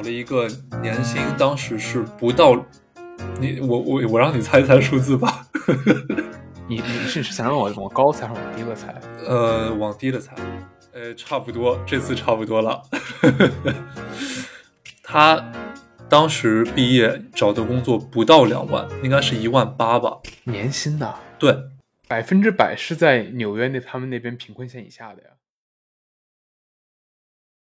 找了一个年薪当时是不到，你我我我让你猜一猜数字吧。你你是想让我往高猜还是往低了猜？呃，往低了猜。呃，差不多，这次差不多了。他当时毕业找的工作不到两万，应该是一万八吧。年薪的，对，百分之百是在纽约那他们那边贫困线以下的呀。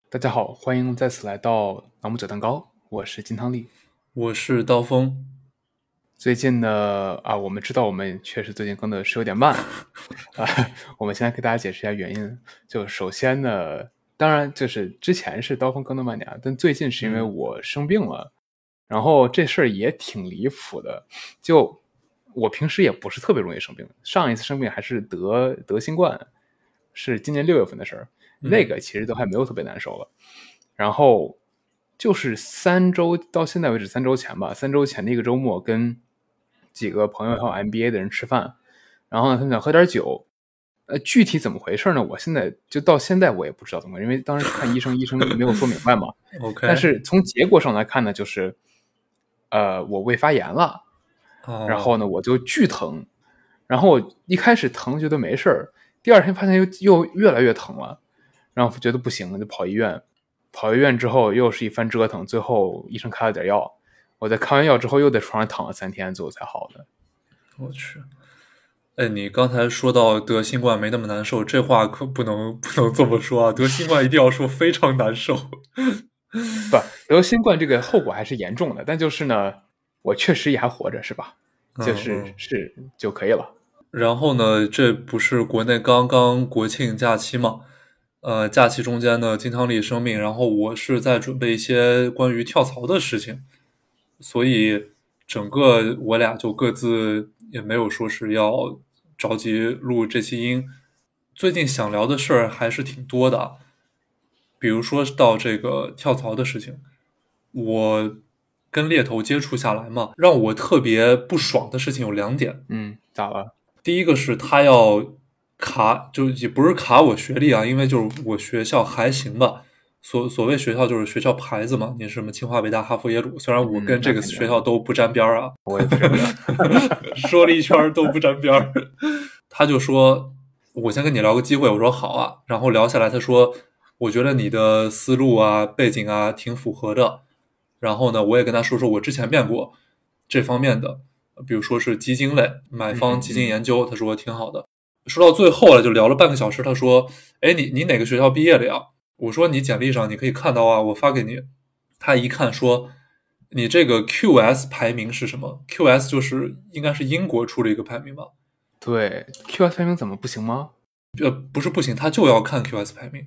大家好，欢迎再次来到朗姆酒蛋糕，我是金汤力，我是刀锋。最近呢，啊，我们知道我们确实最近更的是有点慢 啊。我们先给大家解释一下原因。就首先呢，当然就是之前是刀锋更的慢点，但最近是因为我生病了，然后这事儿也挺离谱的。就我平时也不是特别容易生病，上一次生病还是得得新冠，是今年六月份的事儿，那个其实都还没有特别难受了。然后就是三周到现在为止，三周前吧，三周前的一个周末跟。几个朋友还有 MBA 的人吃饭，然后呢，他们想喝点酒，呃，具体怎么回事呢？我现在就到现在我也不知道怎么，因为当时看医生，医生没有说明白嘛。OK。但是从结果上来看呢，就是，呃，我胃发炎了，然后呢，我就巨疼，然后我一开始疼觉得没事儿，第二天发现又又越来越疼了，然后觉得不行了，就跑医院，跑医院之后又是一番折腾，最后医生开了点药。我在开完药之后，又在床上躺了三天，最后才好的。我去，哎，你刚才说到得新冠没那么难受，这话可不能 不能这么说啊！得新冠一定要说非常难受。不，得新冠这个后果还是严重的，但就是呢，我确实也还活着，是吧？就是是就可以了。然后呢，这不是国内刚刚国庆假期吗？呃，假期中间的，金汤力生病，然后我是在准备一些关于跳槽的事情。所以，整个我俩就各自也没有说是要着急录这期音。最近想聊的事儿还是挺多的，比如说到这个跳槽的事情，我跟猎头接触下来嘛，让我特别不爽的事情有两点。嗯，咋了？第一个是他要卡，就也不是卡我学历啊，因为就是我学校还行吧。所所谓学校就是学校牌子嘛，你是什么清华、北大、哈佛、耶鲁，虽然我跟这个学校都不沾边儿啊，我也不沾边儿，说了一圈都不沾边儿。他就说，我先跟你聊个机会，我说好啊。然后聊下来，他说，我觉得你的思路啊、背景啊挺符合的。然后呢，我也跟他说说我之前面过这方面的，比如说是基金类、买方基金研究，他说挺好的。说到最后了，就聊了半个小时。他说，哎，你你哪个学校毕业的呀？我说你简历上你可以看到啊，我发给你。他一看说，你这个 QS 排名是什么？QS 就是应该是英国出的一个排名吧？对，QS 排名怎么不行吗？呃，不是不行，他就要看 QS 排名。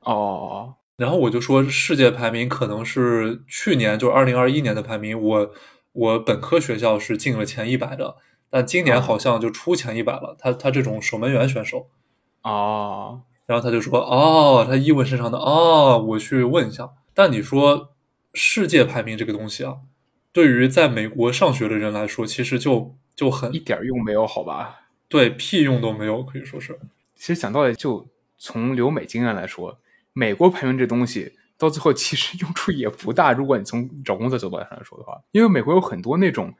哦。然后我就说世界排名可能是去年就二零二一年的排名，我我本科学校是进了前一百的，但今年好像就出前一百了。他他这种守门员选手。哦。然后他就说：“哦，他一问身上的哦，我去问一下。但你说世界排名这个东西啊，对于在美国上学的人来说，其实就就很一点用没有，好吧？对，屁用都没有，可以说是。其实讲道理，就从留美经验来说，美国排名这东西到最后其实用处也不大。如果你从找工作角度上来说的话，因为美国有很多那种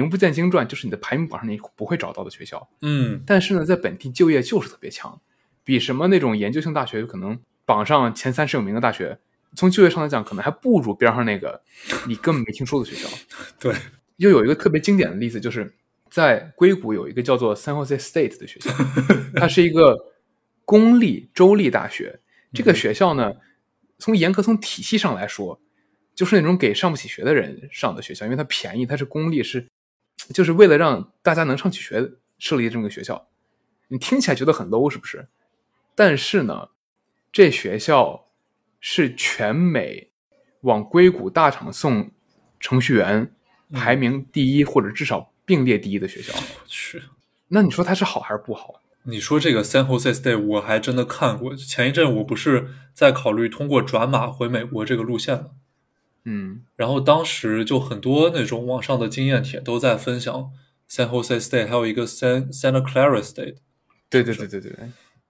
名不见经传，就是你的排名榜上你不会找到的学校。嗯，但是呢，在本地就业就是特别强。”比什么那种研究性大学可能榜上前三十有名的大学，从就业上来讲，可能还不如边上那个你根本没听说的学校。对，又有一个特别经典的例子，就是在硅谷有一个叫做 San Jose State 的学校，它是一个公立州立大学。这个学校呢，从严格从体系上来说，就是那种给上不起学的人上的学校，因为它便宜，它是公立，是就是为了让大家能上起学设立这么个学校。你听起来觉得很 low 是不是？但是呢，这学校是全美往硅谷大厂送程序员排名第一，或者至少并列第一的学校。我去，那你说它是好还是不好？你说这个 San Jose State 我还真的看过。前一阵我不是在考虑通过转码回美国这个路线吗？嗯，然后当时就很多那种网上的经验帖都在分享 San Jose State，还有一个 San Santa Clara State。对对对对对。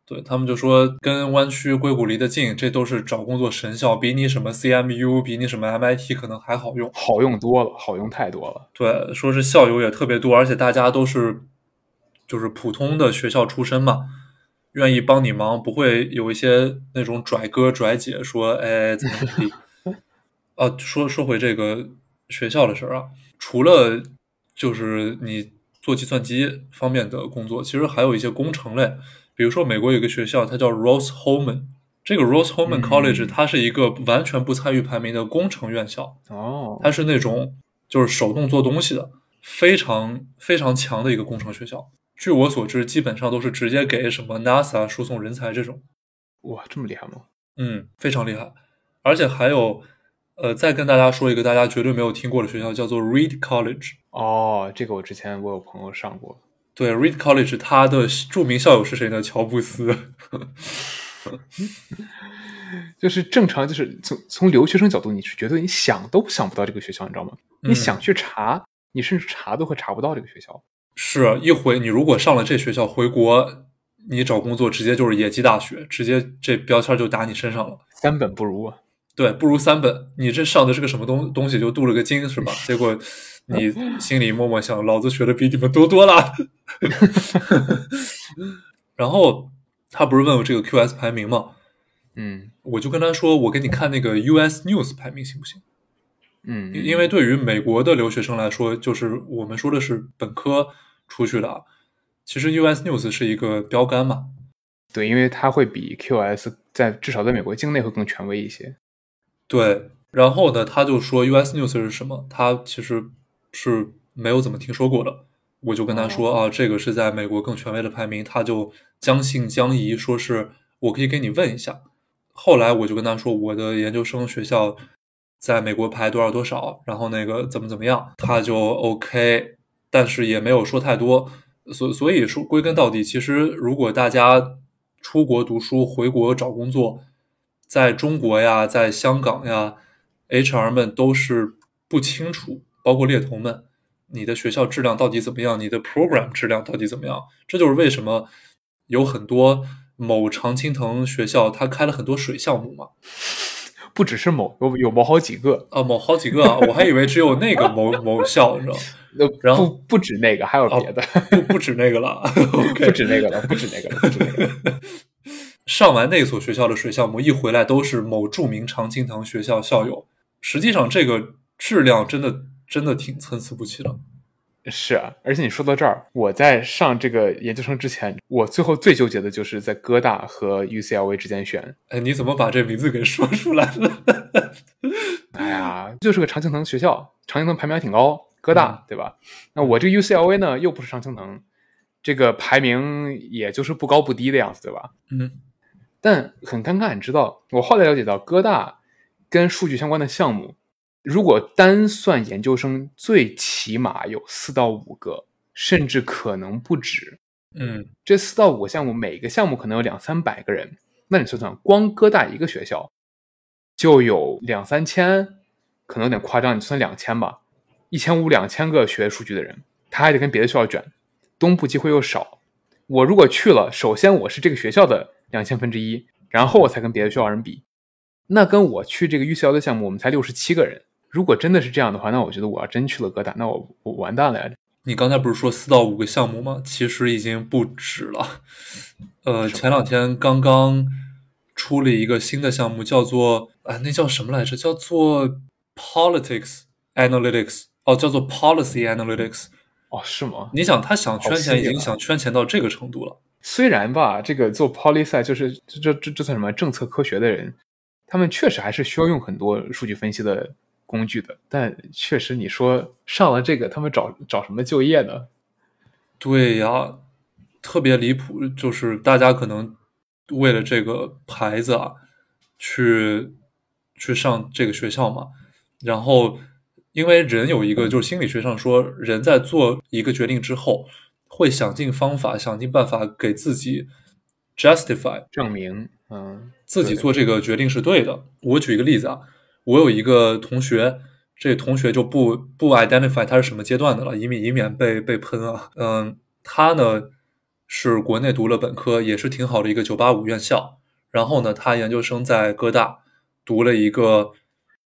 对他们就说跟湾区硅谷离得近，这都是找工作神校，比你什么 CMU，比你什么 MIT 可能还好用。好用多了，好用太多了。对，说是校友也特别多，而且大家都是就是普通的学校出身嘛，愿意帮你忙，不会有一些那种拽哥拽姐说，哎，怎么怎啊，说说回这个学校的事儿啊，除了就是你做计算机方面的工作，其实还有一些工程类。比如说，美国有个学校，它叫 Rose Holman。这个 Rose Holman College，它是一个完全不参与排名的工程院校。哦，它是那种就是手动做东西的，非常非常强的一个工程学校。据我所知，基本上都是直接给什么 NASA 输送人才这种。哇，这么厉害吗？嗯，非常厉害。而且还有，呃，再跟大家说一个大家绝对没有听过的学校，叫做 Reed College。哦，这个我之前我有朋友上过。对，Reed College，它的著名校友是谁呢？乔布斯。就是正常，就是从从留学生角度，你是觉得你想都想不到这个学校，你知道吗？你想去查，你甚至查都会查不到这个学校。是一回你如果上了这学校，回国你找工作直接就是野鸡大学，直接这标签就打你身上了。三本不如啊。对，不如三本。你这上的是个什么东东西？就镀了个金是吧？结果你心里默默想，老子学的比你们多多了。然后他不是问我这个 QS 排名吗？嗯，我就跟他说，我给你看那个 US News 排名行不行？嗯，因为对于美国的留学生来说，就是我们说的是本科出去的，其实 US News 是一个标杆嘛。对，因为它会比 QS 在至少在美国境内会更权威一些。对，然后呢，他就说 US News 是什么？他其实是没有怎么听说过的。我就跟他说啊，这个是在美国更权威的排名，他就将信将疑，说是我可以给你问一下。后来我就跟他说，我的研究生学校在美国排多少多少，然后那个怎么怎么样，他就 OK，但是也没有说太多。所所以说，归根到底，其实如果大家出国读书、回国找工作，在中国呀，在香港呀，HR 们都是不清楚，包括猎头们，你的学校质量到底怎么样，你的 program 质量到底怎么样？这就是为什么有很多某常青藤学校，它开了很多水项目嘛。不只是某有有某好几个啊，某好几个啊，我还以为只有那个某 某校，你知道？然后不不止那个，还有别的，不 不止那个了，不止那个了，不止那个了，不止那个。上完那所学校的水项目，一回来都是某著名常青藤学校校友。实际上，这个质量真的真的挺参差不齐的。是啊，而且你说到这儿，我在上这个研究生之前，我最后最纠结的就是在哥大和 UCLA 之间选。哎，你怎么把这名字给说出来了？哎呀，就是个常青藤学校，常青藤排名还挺高，哥大对吧？那我这个 UCLA 呢，又不是常青藤，这个排名也就是不高不低的样子，对吧？嗯。但很尴尬，你知道，我后来了解到，哥大跟数据相关的项目，如果单算研究生，最起码有四到五个，甚至可能不止。嗯，这四到五个项目，每个项目可能有两三百个人，那你算算，光哥大一个学校就有两三千，可能有点夸张，你算两千吧，一千五两千个学数据的人，他还得跟别的学校卷，东部机会又少。我如果去了，首先我是这个学校的。两千分之一，然后我才跟别的学校人比。那跟我去这个 UCL 的项目，我们才六十七个人。如果真的是这样的话，那我觉得我要真去了哥大，那我我完蛋了呀！你刚才不是说四到五个项目吗？其实已经不止了。呃，前两天刚刚出了一个新的项目，叫做啊，那叫什么来着？叫做 Politics Analytics，哦，叫做 Policy Analytics。哦，是吗？你想，他想圈钱，已经想圈钱到这个程度了。虽然吧，这个做 policy 就是这这这算什么政策科学的人，他们确实还是需要用很多数据分析的工具的。但确实，你说上了这个，他们找找什么就业呢？对呀，特别离谱，就是大家可能为了这个牌子啊，去去上这个学校嘛。然后，因为人有一个，就是心理学上说，人在做一个决定之后。会想尽方法，想尽办法给自己 justify 证明，嗯，自己做这个决定是对的。我举一个例子啊，我有一个同学，这同学就不不 identify 他是什么阶段的了，以免以免被被喷啊。嗯，他呢是国内读了本科，也是挺好的一个九八五院校。然后呢，他研究生在哥大读了一个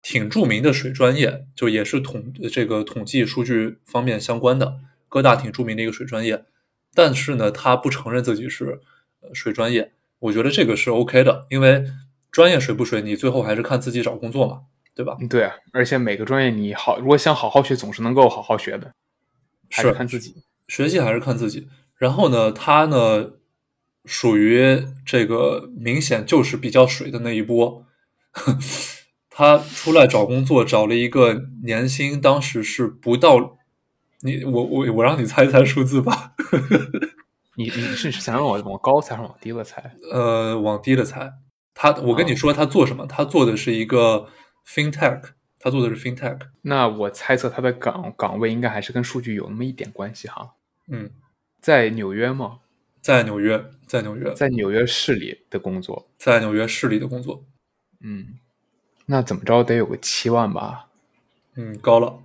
挺著名的水专业，就也是统这个统计数据方面相关的。哥大挺著名的一个水专业，但是呢，他不承认自己是呃水专业。我觉得这个是 OK 的，因为专业水不水，你最后还是看自己找工作嘛，对吧？对啊，而且每个专业你好，如果想好好学，总是能够好好学的，还是看自己。学习还是看自己。然后呢，他呢属于这个明显就是比较水的那一波。他出来找工作，找了一个年薪当时是不到，你我我我让你猜一猜数字吧。你你是想让我往高猜还是往低了猜？呃，往低了猜。他，我跟你说他做什么？他做的是一个 fintech，他做的是 fintech。那我猜测他的岗岗位应该还是跟数据有那么一点关系哈。嗯，在纽约吗？在纽约，在纽约，在纽约市里的工作，在纽约市里的工作。嗯，那怎么着得有个七万吧？嗯，高了。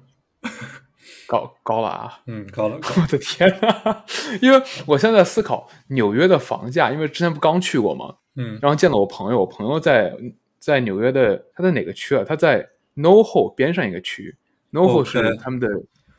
高高了啊！嗯，高了。我的天呐！因为我现在在思考纽约的房价，因为之前不刚去过吗？嗯，然后见了我朋友，我朋友在在纽约的，他在哪个区啊？他在 NoHo 边上一个区，NoHo 是他们的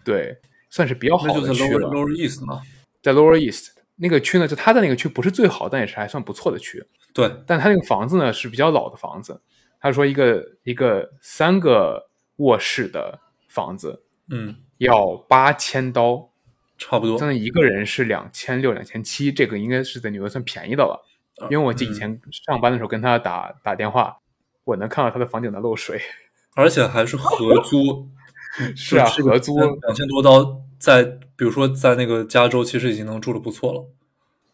对，算是比较好的区了。Lower East 吗？在 Lower East 那个区呢，就他在那个区不是最好，但也是还算不错的区。对，但他那个房子呢是比较老的房子。他说一个一个三个卧室的房子，嗯。要八千刀，差不多。现在一个人是两千六、两千七，这个应该是在纽约算便宜的了。因为我记以前上班的时候跟他打打电话，我能看到他的房顶在漏水，而且还是合租。是啊，合租两千多刀，在比如说在那个加州，其实已经能住的不错了。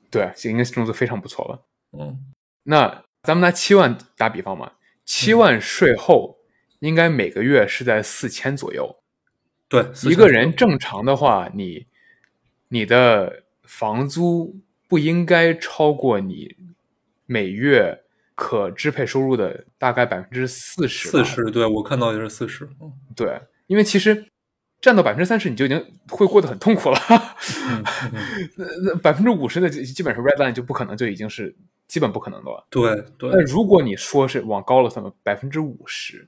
对，应该是住的非常不错了。嗯，那咱们拿七万打比方嘛，七万税后应该每个月是在四千左右。对，一个人正常的话，你你的房租不应该超过你每月可支配收入的大概百分之四十。四十，对我看到也是四十。对，因为其实占到百分之三十，你就已经会过得很痛苦了。那那百分之五十的基本上 red line 就不可能，就已经是基本不可能的了。对对。那如果你说是往高了算百分之五十，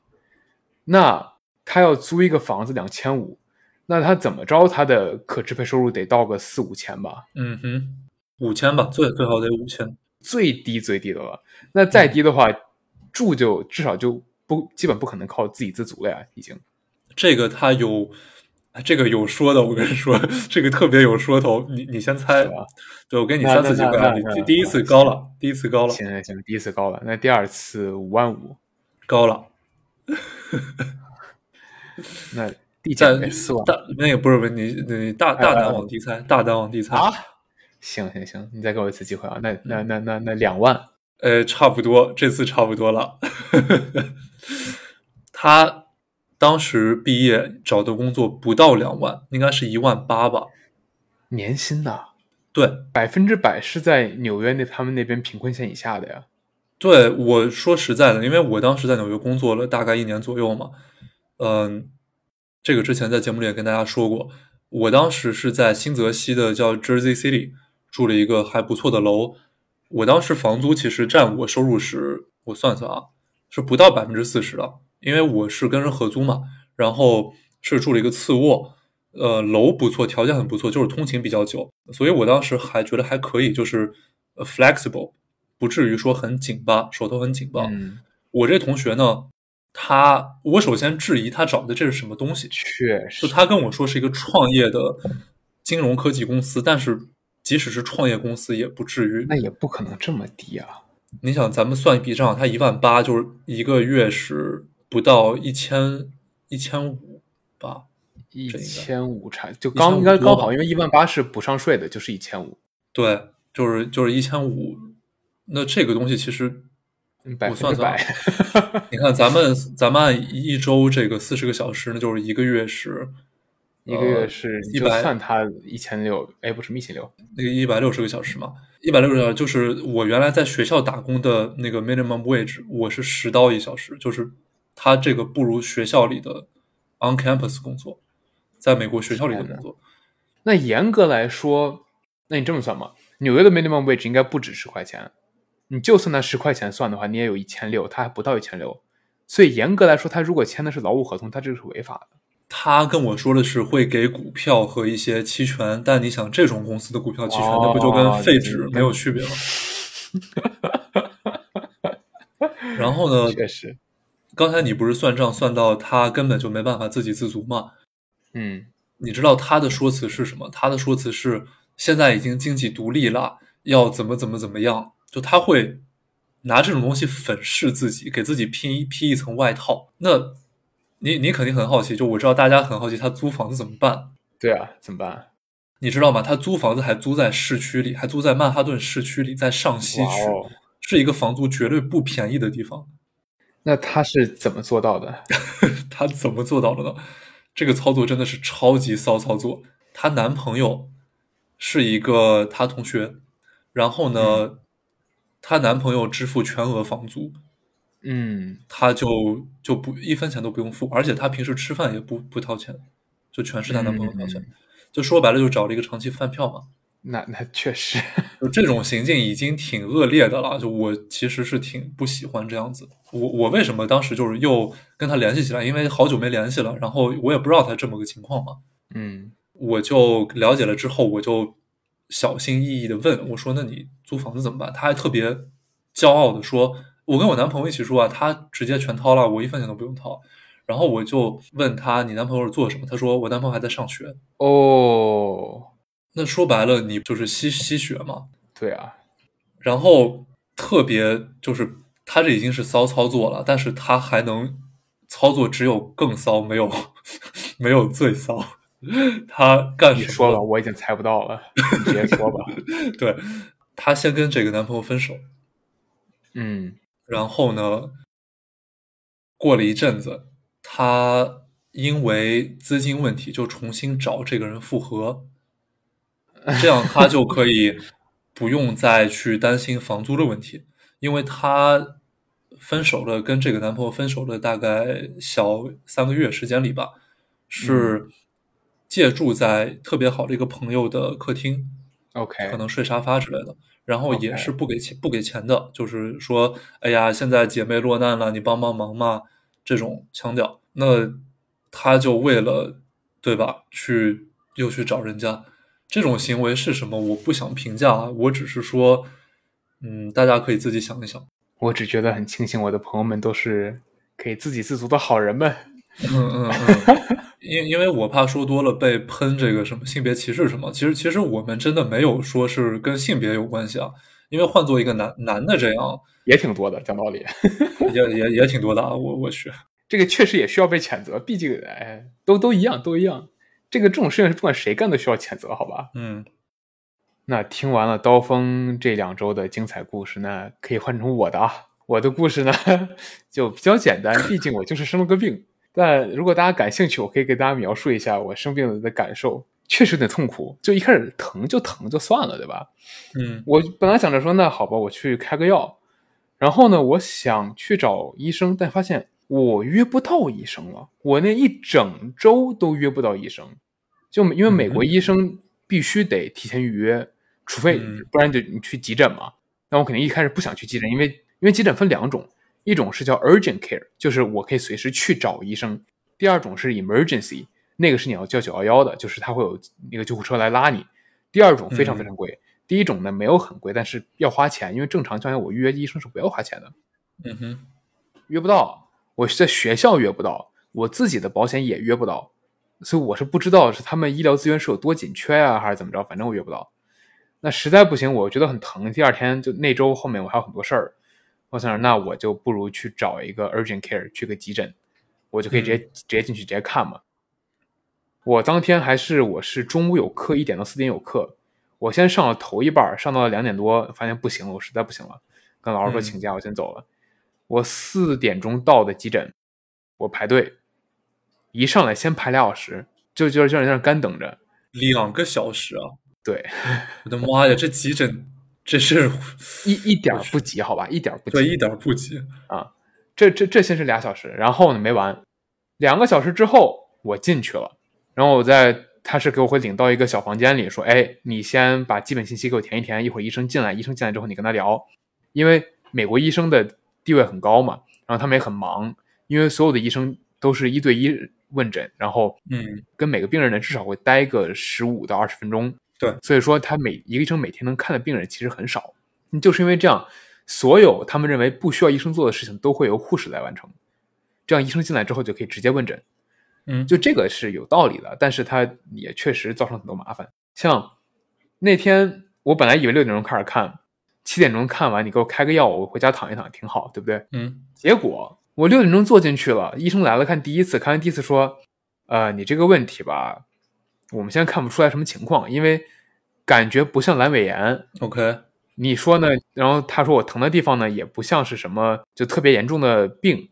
那。他要租一个房子两千五，那他怎么着，他的可支配收入得到个四五千吧？嗯哼，五千吧，最最好得五千，最低最低的了。那再低的话，住就至少就不基本不可能靠自给自足了呀，已经。这个他有，这个有说的，我跟你说，这个特别有说头。你你先猜，对我给你三次机会啊，你第一次高了，第一次高了，行行行，第一次高了，那第二次五万五高了。那地价四那也不是不是你你大大胆往低猜，大胆往低猜啊！行行行，你再给我一次机会啊！那那那那那两万，呃，差不多，这次差不多了。他当时毕业找的工作不到两万，应该是一万八吧？年薪呐？对，百分之百是在纽约那他们那边贫困线以下的呀。对，我说实在的，因为我当时在纽约工作了大概一年左右嘛。嗯，这个之前在节目里也跟大家说过，我当时是在新泽西的叫 Jersey City 住了一个还不错的楼，我当时房租其实占我收入是，我算算啊，是不到百分之四十的，因为我是跟人合租嘛，然后是住了一个次卧，呃，楼不错，条件很不错，就是通勤比较久，所以我当时还觉得还可以，就是 flexible，不至于说很紧巴，手头很紧吧。我这同学呢。他，我首先质疑他找的这是什么东西。确实，就他跟我说是一个创业的金融科技公司，但是即使是创业公司，也不至于。那也不可能这么低啊！你想，咱们算一笔账，他一万八，就是一个月是不到一千一千五吧？一千五差就刚应该刚好，因为一万八是不上税的，就是一千五。对，就是就是一千五。那这个东西其实。我算算，你看咱们咱们按一周这个四十个小时，那就是一个月是，一个月是一百，算他一千六，哎，不是一千六，那个一百六十个小时嘛，一百六十小时就是我原来在学校打工的那个 minimum wage，我是十刀一小时，就是他这个不如学校里的 on campus 工作，在美国学校里的工作。那严格来说，那你这么算嘛？纽约的 minimum wage 应该不止十块钱，你就算拿十块钱算的话，你也有一千六，他还不到一千六。所以严格来说，他如果签的是劳务合同，他这个是违法的。他跟我说的是会给股票和一些期权，但你想这种公司的股票期权，哦那不就跟废纸没有区别吗？然后呢，确实，刚才你不是算账算到他根本就没办法自给自足吗？嗯你知道他的说辞是什么？他的说辞是现在已经经济独立了，要怎么怎么怎么样，就他会拿这种东西粉饰自己，给自己披一披一层外套。那你你肯定很好奇，就我知道大家很好奇他租房子怎么办。对啊，怎么办？你知道吗？他租房子还租在市区里，还租在曼哈顿市区里，在上西区，哦，是一个房租绝对不便宜的地方。那他是怎么做到的？他怎么做到的呢？这个操作真的是超级骚操作。她男朋友是一个她同学，然后呢，她男朋友支付全额房租，嗯，她就就不一分钱都不用付，而且她平时吃饭也不不掏钱，就全是她男朋友掏钱。嗯就说白了，就找了一个长期饭票嘛。那那确实，就这种行径已经挺恶劣的了，就我其实是挺不喜欢这样子。我我为什么当时就是又跟他联系起来？因为好久没联系了，然后我也不知道他这么个情况嘛，嗯我就了解了之后，我就小心翼翼的问我说：“那你租房子怎么办？”他还特别骄傲的说：“我跟我男朋友一起住啊，他直接全掏了，我一分钱都不用掏。”然后我就问他：“你男朋友是做什么？”他说：“我男朋友还在上学。哦，”那说白了，你就是吸吸血嘛。对啊，然后特别就是他这已经是骚操作了，但是他还能操作，只有更骚，没有 没有最骚。他干什么？你说吧，我已经猜不到了，你直接说吧。对，他先跟这个男朋友分手，嗯然后呢，过了一阵子，他因为资金问题就重新找这个人复合，这样他就可以不用再去担心房租的问题，因为他分手了，跟这个男朋友分手了大概小三个月时间里吧，是借住在特别好的一个朋友的客厅，，OK，可能睡沙发之类的，然后也是不给钱不给钱的，就是说，哎呀，现在姐妹落难了，你帮帮忙嘛，这种腔调。那他就为了对吧，去又去找人家，这种行为是什么？我不想评价啊，我只是说，嗯，大家可以自己想一想。我只觉得很庆幸，我的朋友们都是可以自给自足的好人们。嗯嗯嗯，因因为我怕说多了被喷这个什么性别歧视什么，其实其实我们真的没有说是跟性别有关系啊，因为换做一个男男的这样也挺多的，讲道理，也也也挺多的啊，我我去，这个确实也需要被谴责，毕竟哎，都都一样，都一样。这个这种事情是不管谁干都需要谴责，好吧？嗯那听完了刀锋这两周的精彩故事，那可以换成我的啊。我的故事呢 就比较简单，毕竟我就是生了个病。但如果大家感兴趣，我可以给大家描述一下我生病的感受，确实有点痛苦。就一开始疼就疼就算了，对吧？嗯我本来想着说，那好吧，我去开个药。然后呢，我想去找医生，但发现我约不到医生了。我那一整周都约不到医生，就因为美国嗯医生必须得提前预约，除非嗯不然就你去急诊嘛。那我肯定一开始不想去急诊，因为因为急诊分两种，一种是叫 urgent care，就是我可以随时去找医生；第二种是 emergency，那个是你要叫九幺幺的，就是他会有那个救护车来拉你。第二种非常非常贵，第一种呢没有很贵，但是要花钱，因为正常情况下我预约医生是不要花钱的，嗯哼约不到，我在学校约不到，我自己的保险也约不到，所以我是不知道是他们医疗资源是有多紧缺啊，还是怎么着，反正我约不到。那实在不行，我觉得很疼，第二天就那周后面我还有很多事儿，我想那我就不如去找一个 urgent care 去个急诊，我就可以直接、直接进去直接看嘛。我当天还是我是中午有课，一点到四点有课，我先上了头一半，上到了两点多，发现不行了，我实在不行了，跟老师说嗯请假，我先走了。我四点钟到的急诊，我排队，一上来先排俩小时，就就就在那干等着。两个小时啊！对，我的妈呀，这急诊这是一一点儿不急，好吧，一点儿不急。对一点儿不急啊。这这这先是俩小时，然后呢没完，两个小时之后我进去了，然后我在他是给我会领到一个小房间里，说，哎，你先把基本信息给我填一填，一会儿医生进来，医生进来之后你跟他聊，因为美国医生的地位很高嘛，然后他们也很忙，因为所有的医生都是一对一问诊，然后嗯跟每个病人呢至少会待个十五到二十分钟，对所以说他每一个医生每天能看的病人其实很少，就是因为这样，所有他们认为不需要医生做的事情都会由护士来完成，这样医生进来之后就可以直接问诊。嗯，就这个是有道理的，但是他也确实造成很多麻烦。像那天我本来以为六点钟开始看，七点钟看完，你给我开个药，我回家躺一躺挺好，对不对？嗯结果我六点钟坐进去了，医生来了，看第一次，看完第一次说，呃，你这个问题吧，我们现在看不出来什么情况，因为感觉不像阑尾炎。，OK，你说呢？然后他说我疼的地方呢，也不像是什么就特别严重的病，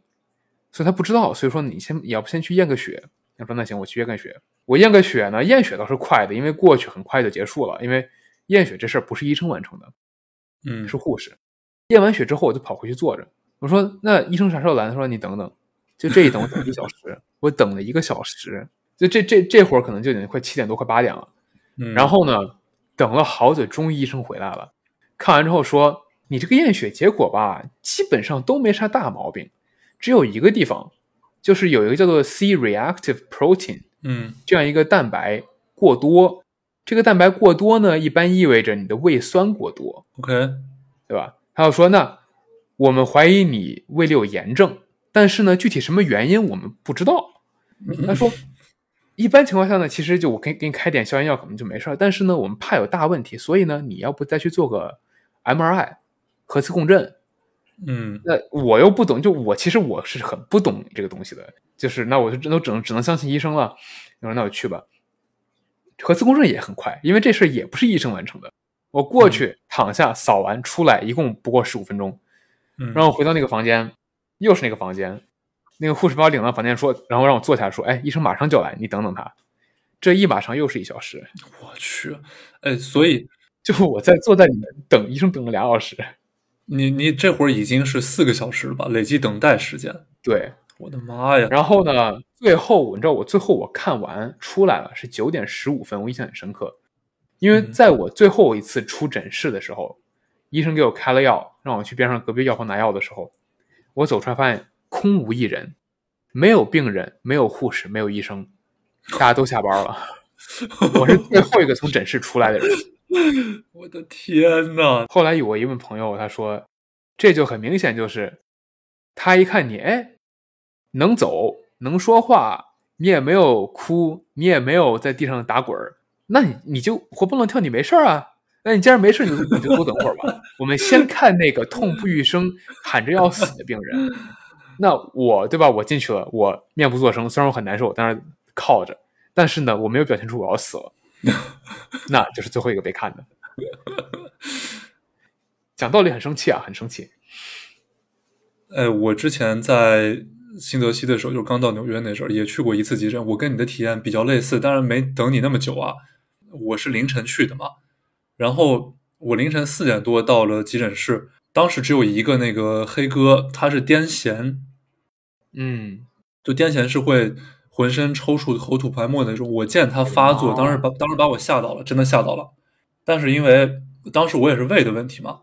所以他不知道。所以说你先，要不先去验个血？他说那行，我去验个血。我验个血呢，验血倒是快的，因为过去很快就结束了。因为验血这事儿不是医生完成的，嗯是护士。验完血之后，我就跑回去坐着。我说那医生啥时候来？他说你等等。就这一等，我等了一小时，我等了一个小时。就这这这会儿可能就已经快七点多，快八点了。嗯，然后呢，等了好久，终于医生回来了。看完之后说：“你这个验血结果吧，基本上都没啥大毛病，只有一个地方，就是有一个叫做 C-reactive protein 嗯这样一个蛋白过多。这个蛋白过多呢，一般意味着你的胃酸过多，，OK，对吧？他又说，那我们怀疑你胃里有炎症，但是呢，具体什么原因我们不知道。他说，一般情况下呢，其实就我给给你开点消炎药，可能就没事儿。但是呢，我们怕有大问题，所以呢，你要不再去做个 MRI 核磁共振？嗯那我又不懂，就我其实我是很不懂这个东西的，就是那我就只能只能只能相信医生了。我说那我去吧。核磁共振也很快，因为这事儿也不是医生完成的。我过去躺下扫完出来，一共不过十五分钟。嗯，然后回到那个房间，又是那个房间，那个护士把我领到房间说，然后让我坐下说：“哎，医生马上就来，你等等他。”这一马上又是一小时，我去，哎，所以就我在坐在里面等医生等了俩小时。你你这会儿已经是四个小时了吧？累计等待时间，对，我的妈呀！然后呢，最后你知道我最后我看完出来了是九点十五分，我印象很深刻，因为嗯在我最后一次出诊室的时候，医生给我开了药，让我去边上隔壁药房拿药的时候，我走出来发现空无一人，没有病人，没有护士，没有医生，大家都下班了。我是最后一个从诊室出来的人。我的天呐！后来我一问朋友，他说这就很明显就是，他一看你，哎，能走，能说话，你也没有哭，你也没有在地上打滚儿，那你你就活蹦乱跳，你没事儿啊。那你既然没事，你就你就多等会儿吧。我们先看那个痛不欲生、喊着要死的病人。那我对吧？我进去了，我面不作声，虽然我很难受，但是靠着，但是呢，我没有表现出我要死了，那就是最后一个被看的。讲道理很生气啊，很生气。哎，我之前在新泽西的时候，就是刚到纽约那时候，也去过一次急诊。我跟你的体验比较类似，当然没等你那么久啊。我是凌晨去的嘛，然后我凌晨四点多到了急诊室，当时只有一个那个黑哥，他是癫痫，嗯，就癫痫是会浑身抽搐、口吐白沫那种。我见他发作，哦当时把当时把我吓到了，真的吓到了。但是因为当时我也是胃的问题嘛，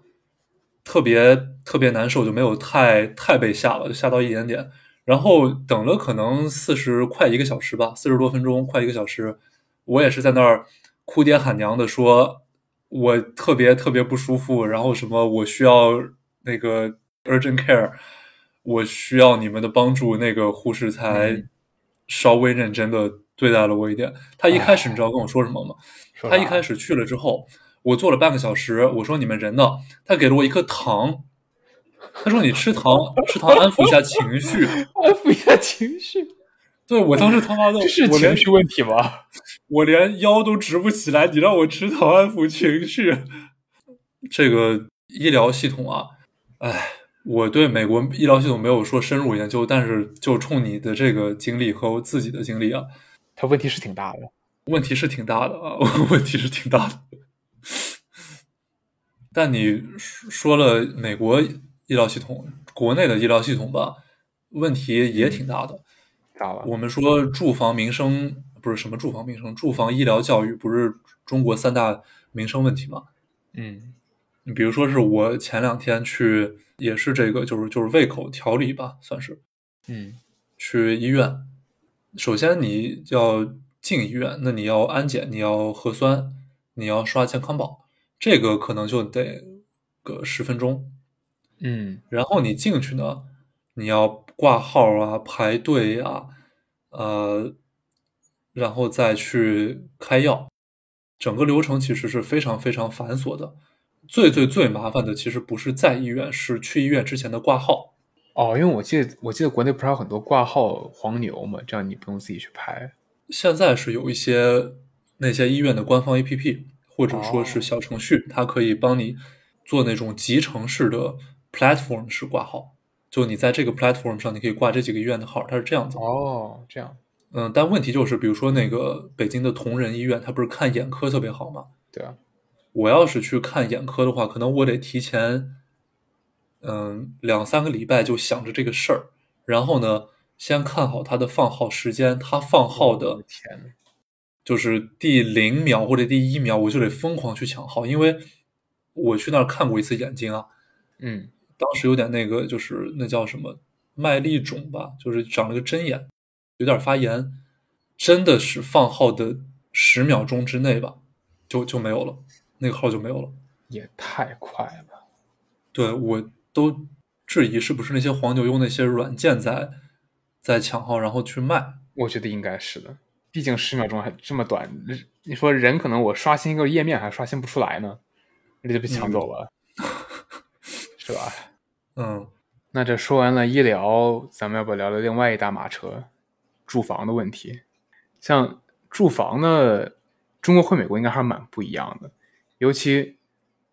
特别特别难受，就没有太太被吓了，就吓到一点点。然后等了可能四十快一个小时吧，四十多分钟，快一个小时，我也是在那儿哭爹喊娘的说，我特别特别不舒服，然后什么我需要那个 urgent care，我需要你们的帮助，那个护士才嗯稍微认真的对待了我一点。他一开始你知道跟我说什么吗？他一开始去了之后，我坐了半个小时，我说你们人呢？他给了我一颗糖，他说你吃糖，吃糖安抚一下情绪。安抚一下情绪，对我当时他妈的，这是情绪问题吗？我连腰都直不起来，你让我吃糖安抚情绪，这个医疗系统啊，哎，我对美国医疗系统没有说深入研究，但是就冲你的这个经历和我自己的经历啊，它问题是挺大的。问题是挺大的啊，问题是挺大的。但你说了美国医疗系统，国内的医疗系统吧，问题也挺大的。咋了？我们说住房民生不是什么住房民生，住房、医疗、教育不是中国三大民生问题吗？嗯你比如说是我前两天去，也是这个，就是就是胃口调理吧，算是嗯去医院。首先你要进医院，那你要安检，你要核酸，你要刷健康宝，这个可能就得个十分钟。嗯然后你进去呢，你要挂号啊、排队啊，呃，然后再去开药，整个流程其实是非常非常繁琐的。最最最麻烦的其实不是在医院，是去医院之前的挂号。哦，因为我记得我记得国内不是还有很多挂号黄牛嘛，这样你不用自己去排。现在是有一些那些医院的官方 APP，或者说是哦小程序，它可以帮你做那种集成式的 platform 式挂号。就你在这个 platform 上，你可以挂这几个医院的号，它是这样子。哦，这样嗯，但问题就是，比如说那个北京的同仁医院，它不是看眼科特别好吗？对啊。我要是去看眼科的话，可能我得提前，嗯，两三个礼拜就想着这个事儿，然后呢，先看好他的放号时间，他放号的的天，就是第零秒或者第一秒，我就得疯狂去抢号，因为我去那儿看过一次眼睛啊，嗯。当时有点那个，就是那叫什么麦粒肿吧，就是长了个针眼，有点发炎，真的是放号的十秒钟之内吧，就就没有了，那个号就没有了。也太快了！对我都质疑是不是那些黄牛用那些软件在在抢号，然后去卖。我觉得应该是的，毕竟十秒钟还这么短，你说人可能我刷新一个页面还刷新不出来呢，那就被抢走了，是吧？嗯，那这说完了医疗，咱们要不要聊聊另外一大马车，住房的问题？像住房呢，中国和美国应该还是蛮不一样的，尤其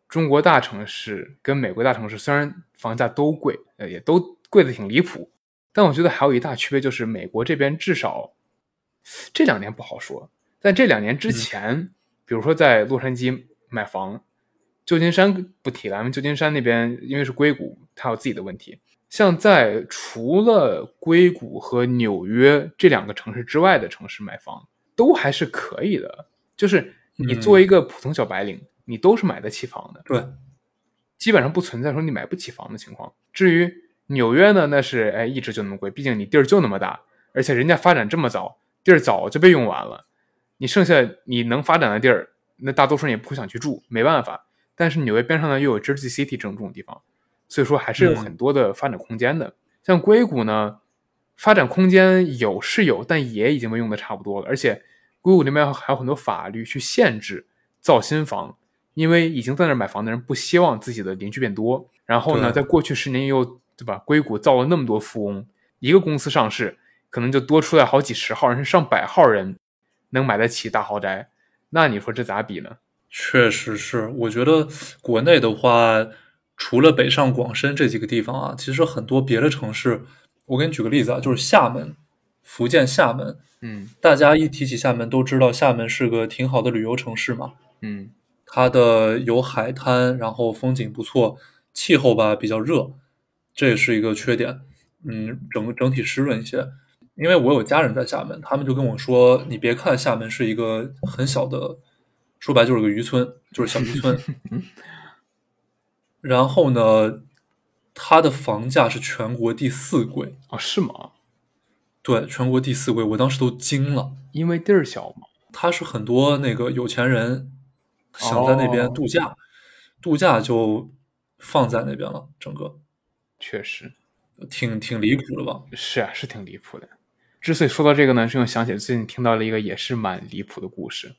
中国大城市跟美国大城市，虽然房价都贵，呃，也都贵的挺离谱，但我觉得还有一大区别就是，美国这边至少这两年不好说，在这两年之前，比如说在洛杉矶买房，旧金山不提了，因为旧金山那边因为是硅谷，它有自己的问题。像在除了硅谷和纽约这两个城市之外的城市买房，都还是可以的。就是你作为一个普通小白领，你都是买得起房的，对，基本上不存在说你买不起房的情况。至于纽约呢，那是哎一直就那么贵，毕竟你地儿就那么大，而且人家发展这么早，地儿早就被用完了，你剩下你能发展的地儿，那大多数人也不会想去住，没办法。但是纽约边上呢又有 Jersey City 这种这种地方，所以说还是有很多的发展空间的。像硅谷呢，发展空间有是有，但也已经被用的差不多了。而且硅谷那边还有很多法律去限制造新房，因为已经在那儿买房的人不希望自己的邻居变多。然后呢，在过去十年又对吧，硅谷造了那么多富翁，一个公司上市可能就多出来好几十号人，甚至上百号人能买得起大豪宅。那你说这咋比呢？确实是，我觉得国内的话，除了北上广深这几个地方啊，其实很多别的城市，我给你举个例子啊，就是厦门，福建厦门，嗯大家一提起厦门都知道厦门是个挺好的旅游城市嘛，嗯它的有海滩，然后风景不错，气候吧比较热，这也是一个缺点，嗯，整整体湿润一些。因为我有家人在厦门，他们就跟我说，你别看厦门是一个很小的，说白就是个渔村，就是小渔村。然后呢，它的房价是全国第四贵，啊，是吗？对，全国第四贵，我当时都惊了。因为地儿小嘛。它是很多那个有钱人想在那边哦度假，度假就放在那边了，整个确实挺挺离谱的吧？是啊，是挺离谱的。之所以说到这个呢，是因为想起最近听到了一个也是蛮离谱的故事。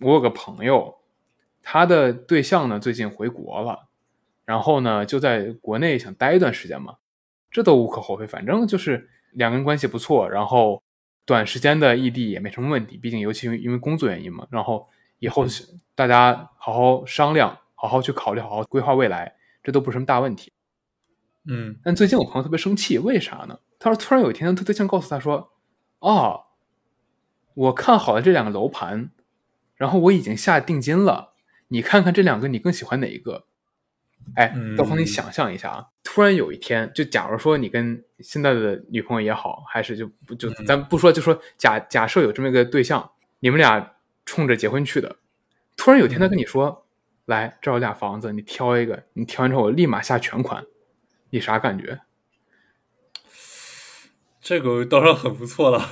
我有个朋友，他的对象呢最近回国了，然后呢就在国内想待一段时间嘛，这都无可厚非，反正就是两个人关系不错，然后短时间的异地也没什么问题，毕竟尤其因为工作原因嘛。然后以后是大家好好商量，好好去考虑，好好规划未来，这都不是什么大问题。嗯但最近我朋友特别生气，为啥呢？他说突然有一天，他对象告诉他说：“哦，我看好了这两个楼盘，然后我已经下定金了，你看看这两个你更喜欢哪一个哎，到时候，你想象一下啊，突然有一天，就假如说你跟现在的女朋友也好，还是就不就嗯咱不说，就说假假设有这么一个对象，你们俩冲着结婚去的，突然有一天他跟你说，来这儿有俩房子，你挑一个，你挑完之后我立马下全款，你啥感觉？这个倒是很不错了。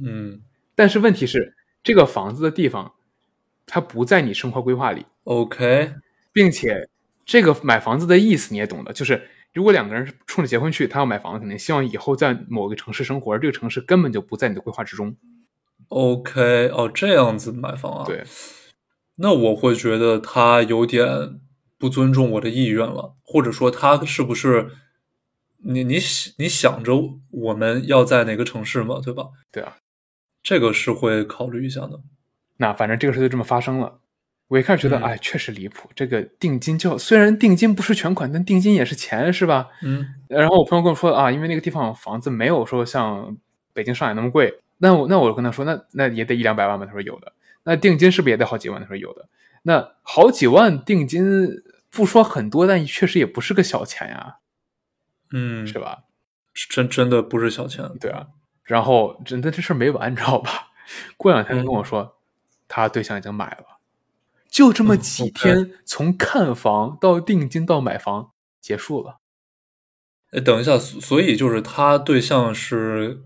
嗯 但是问题是，这个房子的地方，它不在你生活规划里，，OK，并且这个买房子的意思你也懂的，就是如果两个人是冲着结婚去，他要买房子，肯定希望以后在某个城市生活，而这个城市根本就不在你的规划之中。OK，哦，这样子买房啊？，对，那我会觉得他有点不尊重我的意愿了，或者说他是不是你你你想着我们要在哪个城市嘛，对吧？对啊，这个是会考虑一下的。那反正这个事就这么发生了。我一开始觉得，嗯哎，确实离谱。这个定金就虽然定金不是全款，但定金也是钱，是吧？嗯然后我朋友跟我说啊，因为那个地方房子没有说像北京、上海那么贵。那我那我跟他说，那那也得一两百万吧？他说有的。那定金是不是也得好几万？他说有的。那好几万定金不说很多，但确实也不是个小钱呀，嗯，是吧？真真的不是小钱。对啊。然后真的这事儿没完，你知道吧？过两天他跟我说，他对象已经买了，就这么嗯几天，从看房到定金到买房结束了。哎，等一下，所所以就是他对象是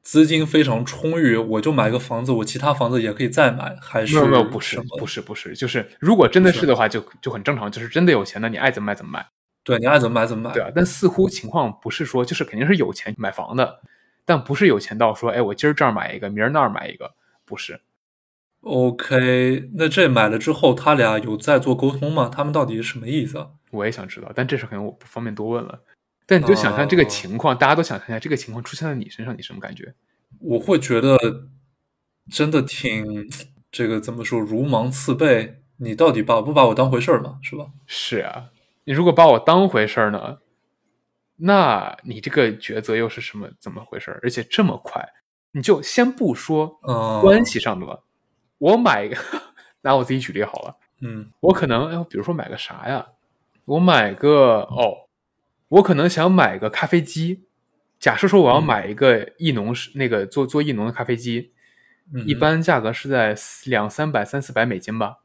资金非常充裕，我就买个房子，我其他房子也可以再买，还是没有没有，不是不是不是，就是如果真的是是的话，就就很正常，就是真的有钱的，你爱怎么买怎么买，对你爱怎么买怎么买。对啊。但似乎情况不是说，就是肯定是有钱买房的，但不是有钱到说，哎，我今儿这儿买一个，明儿那儿买一个，不是。OK，那这买了之后，他俩有在做沟通吗？他们到底是什么意思啊？我也想知道，但这事可能我不方便多问了。但你就想象这个哦情况，大家都想象一下，这个情况出现在你身上，你什么感觉？我会觉得真的挺这个怎么说，如芒刺背。你到底把不把我当回事儿嘛？是吧？是啊，你如果把我当回事儿呢，那你这个抉择又是什么怎么回事儿？而且这么快，你就先不说嗯，关系上的了，我买一个，拿我自己举例好了，嗯我可能哎，比如说买个啥呀？我买个哦，我可能想买个咖啡机。假设说我要嗯买一个意农是那个做做意农的咖啡机，嗯，一般价格是在两三百、三四百美金吧。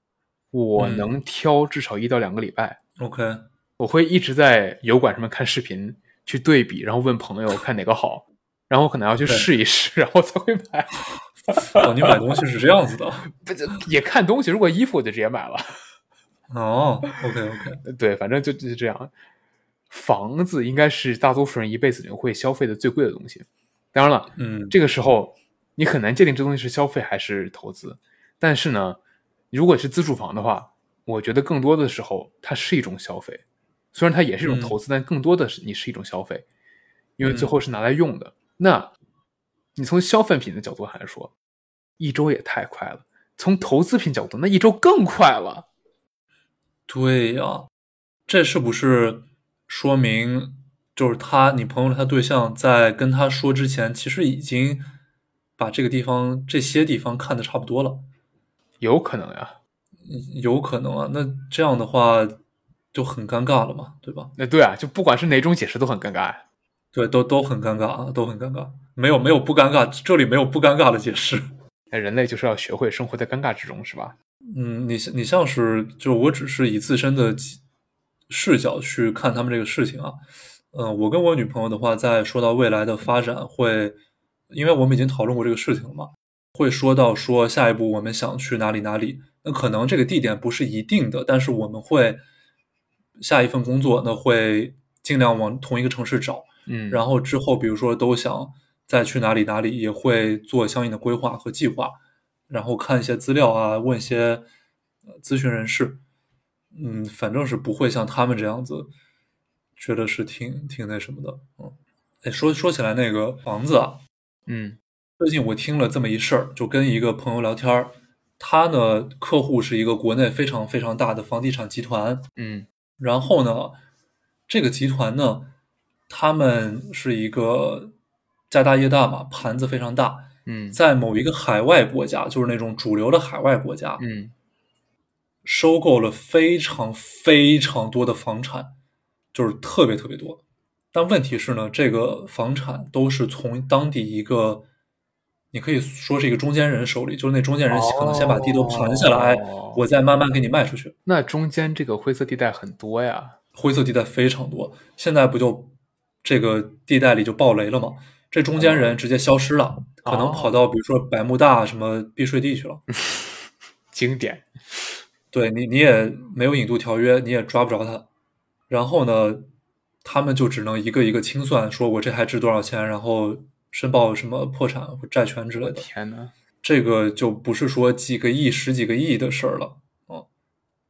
我嗯能挑至少一到两个礼拜，OK，我会一直在油管上面看视频，去对比，然后问朋友看哪个好，然后我可能要去试一试，然后才会买。哦，你买东西是这样子的。不这也看东西，如果衣服我就直接买了。哦，OK OK，对，反正就就是这样。房子应该是大多数人一辈子里会消费的最贵的东西。当然了，嗯，这个时候你很难界定这东西是消费还是投资。但是呢，如果是自住房的话，我觉得更多的时候它是一种消费，虽然它也是一种嗯投资，但更多的是你是一种消费，因为最嗯后是拿来用的。那你从消费品的角度来说，一周也太快了；从投资品角度，那一周更快了。对呀，这是不是说明就是他你朋友他对象在跟他说之前，其实已经把这个地方这些地方看的差不多了？有可能呀，有可能啊，那这样的话就很尴尬了嘛，对吧？那对啊，就不管是哪种解释都很尴尬呀。对，都都很尴尬啊，都很尴尬，没有没有不尴尬，这里没有不尴尬的解释。那人类就是要学会生活在尴尬之中，是吧？嗯，你像你像是就我只是以自身的视角去看他们这个事情啊。嗯、我跟我女朋友的话，在说到未来的发展会，因为我们已经讨论过这个事情了嘛，会说到说下一步我们想去哪里哪里。那可能这个地点不是一定的，但是我们会下一份工作，那会尽量往同一个城市找。嗯，然后之后，比如说都想再去哪里哪里，也会做相应的规划和计划，然后看一些资料啊，问一些呃咨询人士，嗯，反正是不会像他们这样子，觉得是挺挺那什么的，嗯，哎，说说起来那个房子啊，嗯。最近我听了这么一事儿，就跟一个朋友聊天儿，他呢客户是一个国内非常非常大的房地产集团，嗯。然后呢，这个集团呢，他们是一个家大业大嘛，盘子非常大，嗯在某一个海外国家，就是那种主流的海外国家，嗯收购了非常非常多的房产，就是特别特别多。但问题是呢，这个房产都是从当地一个，你可以说是一个中间人手里，就是那中间人可能先把地都盘下来，哦我再慢慢给你卖出去。那中间这个灰色地带很多呀。灰色地带非常多，现在不就这个地带里就爆雷了嘛？这中间人直接消失了，可能跑到比如说百慕大什么避税地去了。经典，对你，你也没有引渡条约，你也抓不着他。然后呢，他们就只能一个一个清算，说我这还值多少钱，然后申报什么破产或债权之类的。天呐，这个就不是说几个亿、十几个亿的事儿了，嗯，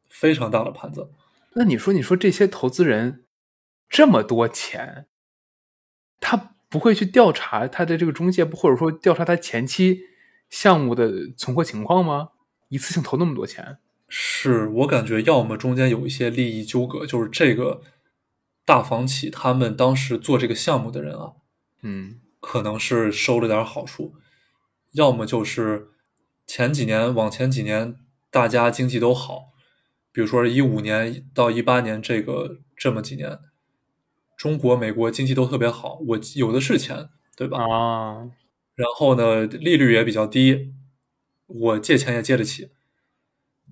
非常大的盘子。那你说，你说这些投资人这么多钱，他不会去调查他的这个中介，或者说调查他前期项目的存货情况吗？一次性投那么多钱，是我感觉，要么中间有一些利益纠葛，就是这个大房企他们当时做这个项目的人啊，嗯，可能是收了点好处，要么就是前几年往前几年大家经济都好，比如说一五年到一八年这个这么几年，中国、美国经济都特别好，我有的是钱，对吧？啊，然后呢，利率也比较低，我借钱也借得起，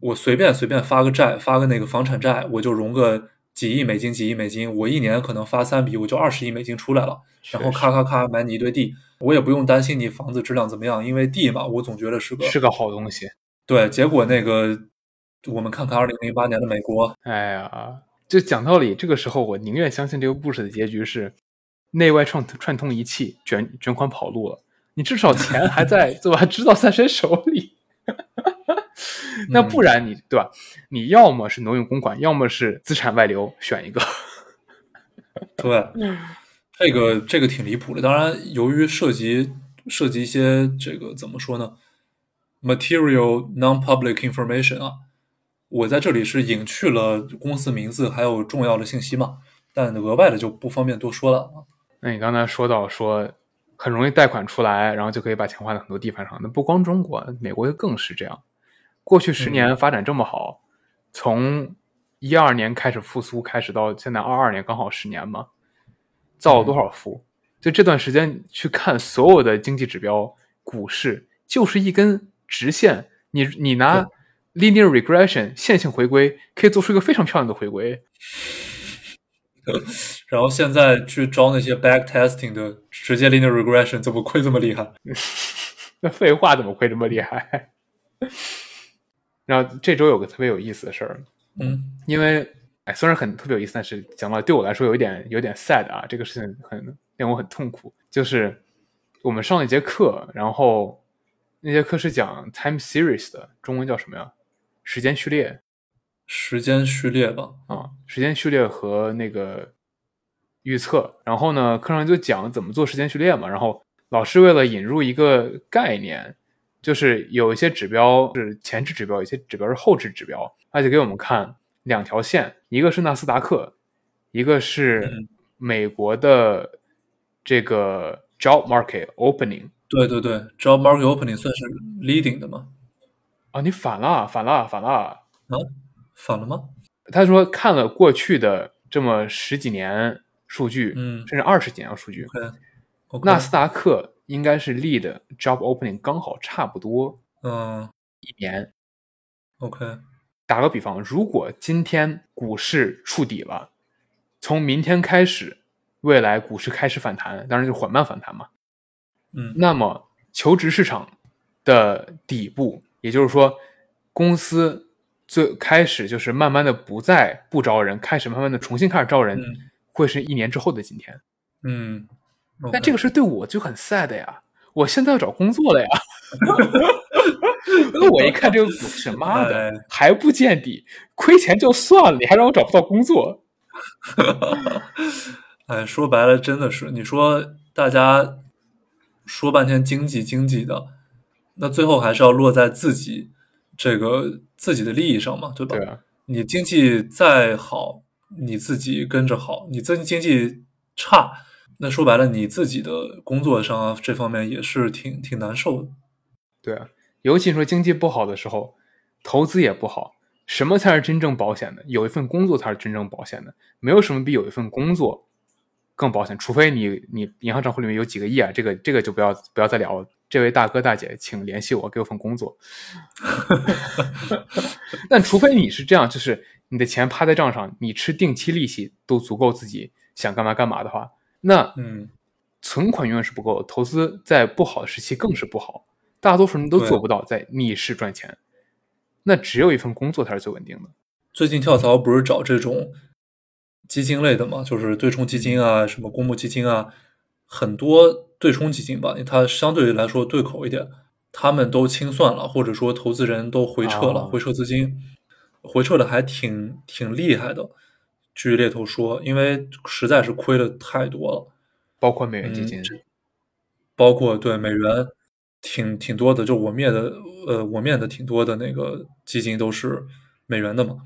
我随便随便发个债，发个那个房产债，我就融个几亿美金，几亿美金，我一年可能发三笔，我就二十亿美金出来了，然后咔咔咔买你一堆地，我也不用担心你房子质量怎么样，因为地嘛，我总觉得是个是个好东西。对。结果那个，我们看看二零零八年的美国，哎呀，就讲道理，这个时候我宁愿相信这个故事的结局是内外串串通一气，卷卷款跑路了。你至少钱还在，对吧？知道在谁手里。那不然你对吧？你要么是挪用公款，要么是资产外流，选一个。对，这个这个挺离谱的。当然，由于涉及涉及一些这个怎么说呢，material non-public information 啊，我在这里是隐去了公司名字还有重要的信息嘛，但额外的就不方便多说了啊。那你刚才说到说很容易贷款出来，然后就可以把钱花在很多地方上。那不光中国，美国更是这样。过去十年发展这么好，从一二年开始复苏，开始到现在二二年，刚好十年嘛，造了多少富？就这段时间去看所有的经济指标，股市就是一根直线。你你拿 linear regression 线性回归，可以做出一个非常漂亮的回归。然后现在去招那些 back testing 的，直接 linear regression 怎么亏这么厉害？那废话怎么会这么厉害？然后这周有个特别有意思的事儿，嗯因为哎，虽然很特别有意思，但是讲到对我来说有一点有点 sad 啊，这个事情很令我很痛苦。就是我们上了一节课，然后那节课是讲 time series 的，中文叫什么呀？时间序列时间序列吧。啊，时间序列和那个预测。然后呢，课上就讲怎么做时间序列嘛。然后老师为了引入一个概念，就是有一些指标是前置指标，有些指标是后置指标，他就给我们看两条线，一个是纳斯达克，一个是嗯美国的这个 job market opening 对对对，job market opening 算是 leading 的吗？啊，你反了，反了，反了。啊，反了吗？他说看了过去的这么十几年数据，嗯甚至二十几年数据，OK 纳斯达克应该是 lead job opening 刚好差不多嗯一年。OK 打个比方，如果今天股市触底了，从明天开始，未来股市开始反弹，当然就缓慢反弹嘛。嗯那么求职市场的底部，也就是说，公司最开始就是慢慢的不再不招人，开始慢慢的重新开始招人，嗯会是一年之后的今天。嗯，但这个事对我就很 sad 呀，我现在要找工作了呀。那我一看这个股市，妈的哎还不见底，亏钱就算了，你还让我找不到工作。哎，说白了，真的是你说大家说半天经济经济的，那最后还是要落在自己这个自己的利益上嘛，对吧？对啊，你经济再好，你自己跟着好；你自经济差，那说白了，你自己的工作上啊这方面也是挺挺难受的。对啊，尤其说经济不好的时候，投资也不好，什么才是真正保险的？有一份工作才是真正保险的。没有什么比有一份工作更保险，除非你你银行账户里面有几个亿啊，这个这个就不要不要再聊了。这位大哥大姐，请联系我，给我份工作。但除非你是这样，就是你的钱趴在账上，你吃定期利息都足够自己想干嘛干嘛的话，那嗯，存款永远是不够的，投资在不好的时期更是不好。大多数人都做不到在逆势赚钱，那只有一份工作才是最稳定的。最近跳槽不是找这种基金类的嘛，就是对冲基金啊，什么公募基金啊，很多对冲基金吧，它相对来说对口一点，他们都清算了，或者说投资人都回撤了，哦。回撤资金，回撤的还挺挺厉害的。据猎头说，因为实在是亏的太多了，包括美元基金，包括对美元挺挺多的，就我面的呃我面的挺多的那个基金都是美元的嘛，